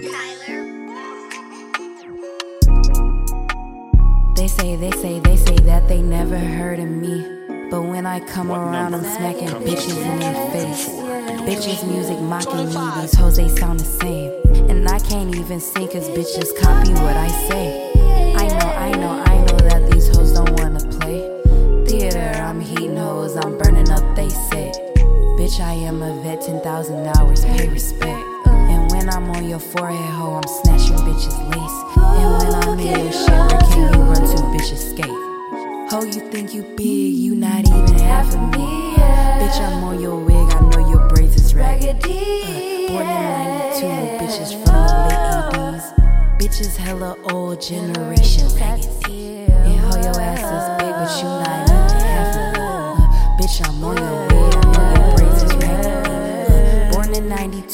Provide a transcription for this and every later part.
Tyler. They say, they say, they say that they never heard of me. But when I come around, I'm smacking bitches in their face. Bitches music mocking me, these hoes they sound the same. And I can't even sing cause bitches copy what I say. I know, I know, I know that these hoes don't wanna play. Theater, I'm heating hoes, I'm burning up, they say. Bitch, I am a vet, 10,000 hours, pay respect. When I'm on your forehead, ho, I'm snatching bitches lace. And when I'm in your shit, where can you run to, bitch, escape? Ho, you think you big, you not even half of me. Bitch, I'm on your wig, I know your braids is raggedy. Uh, born in 92, bitches from the late 80s. Bitches hella old generation raggedy. And ho, your ass is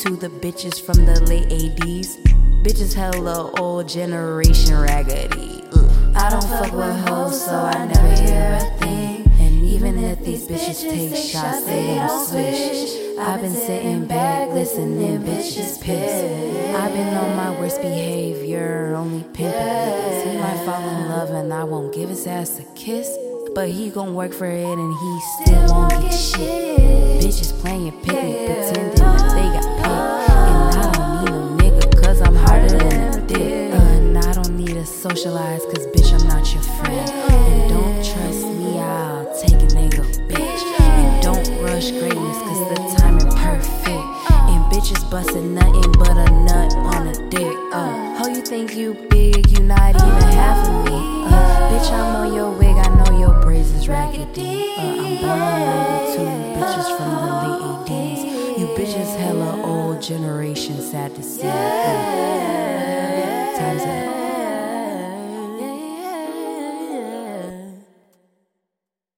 92, the bitches from the late 80s. Bitches hella old generation raggedy. Ugh. I don't fuck with hoes, so I never hear a thing. And even if these bitches take shots, they don't switch. I've been sitting back, listening, bitches piss. I've been on my worst behavior, only pimping. He might fall in love and I won't give his ass a kiss. But he gon' work for it and he still won't get shit. Bitches playing picnic, socialize, cause bitch, I'm not your friend. And don't trust me, I'll take a nigga, bitch. And don't rush greatness, cause the timing perfect. And bitches bustin' nothing but a nut on a dick. Uh, how you think you big, you not even half of me. Uh, bitch, I'm on your wig, I know your braids is raggedy. Uh, I'm born to 92, bitches from the late 80s. You bitches hella old generation, sad to see. Uh,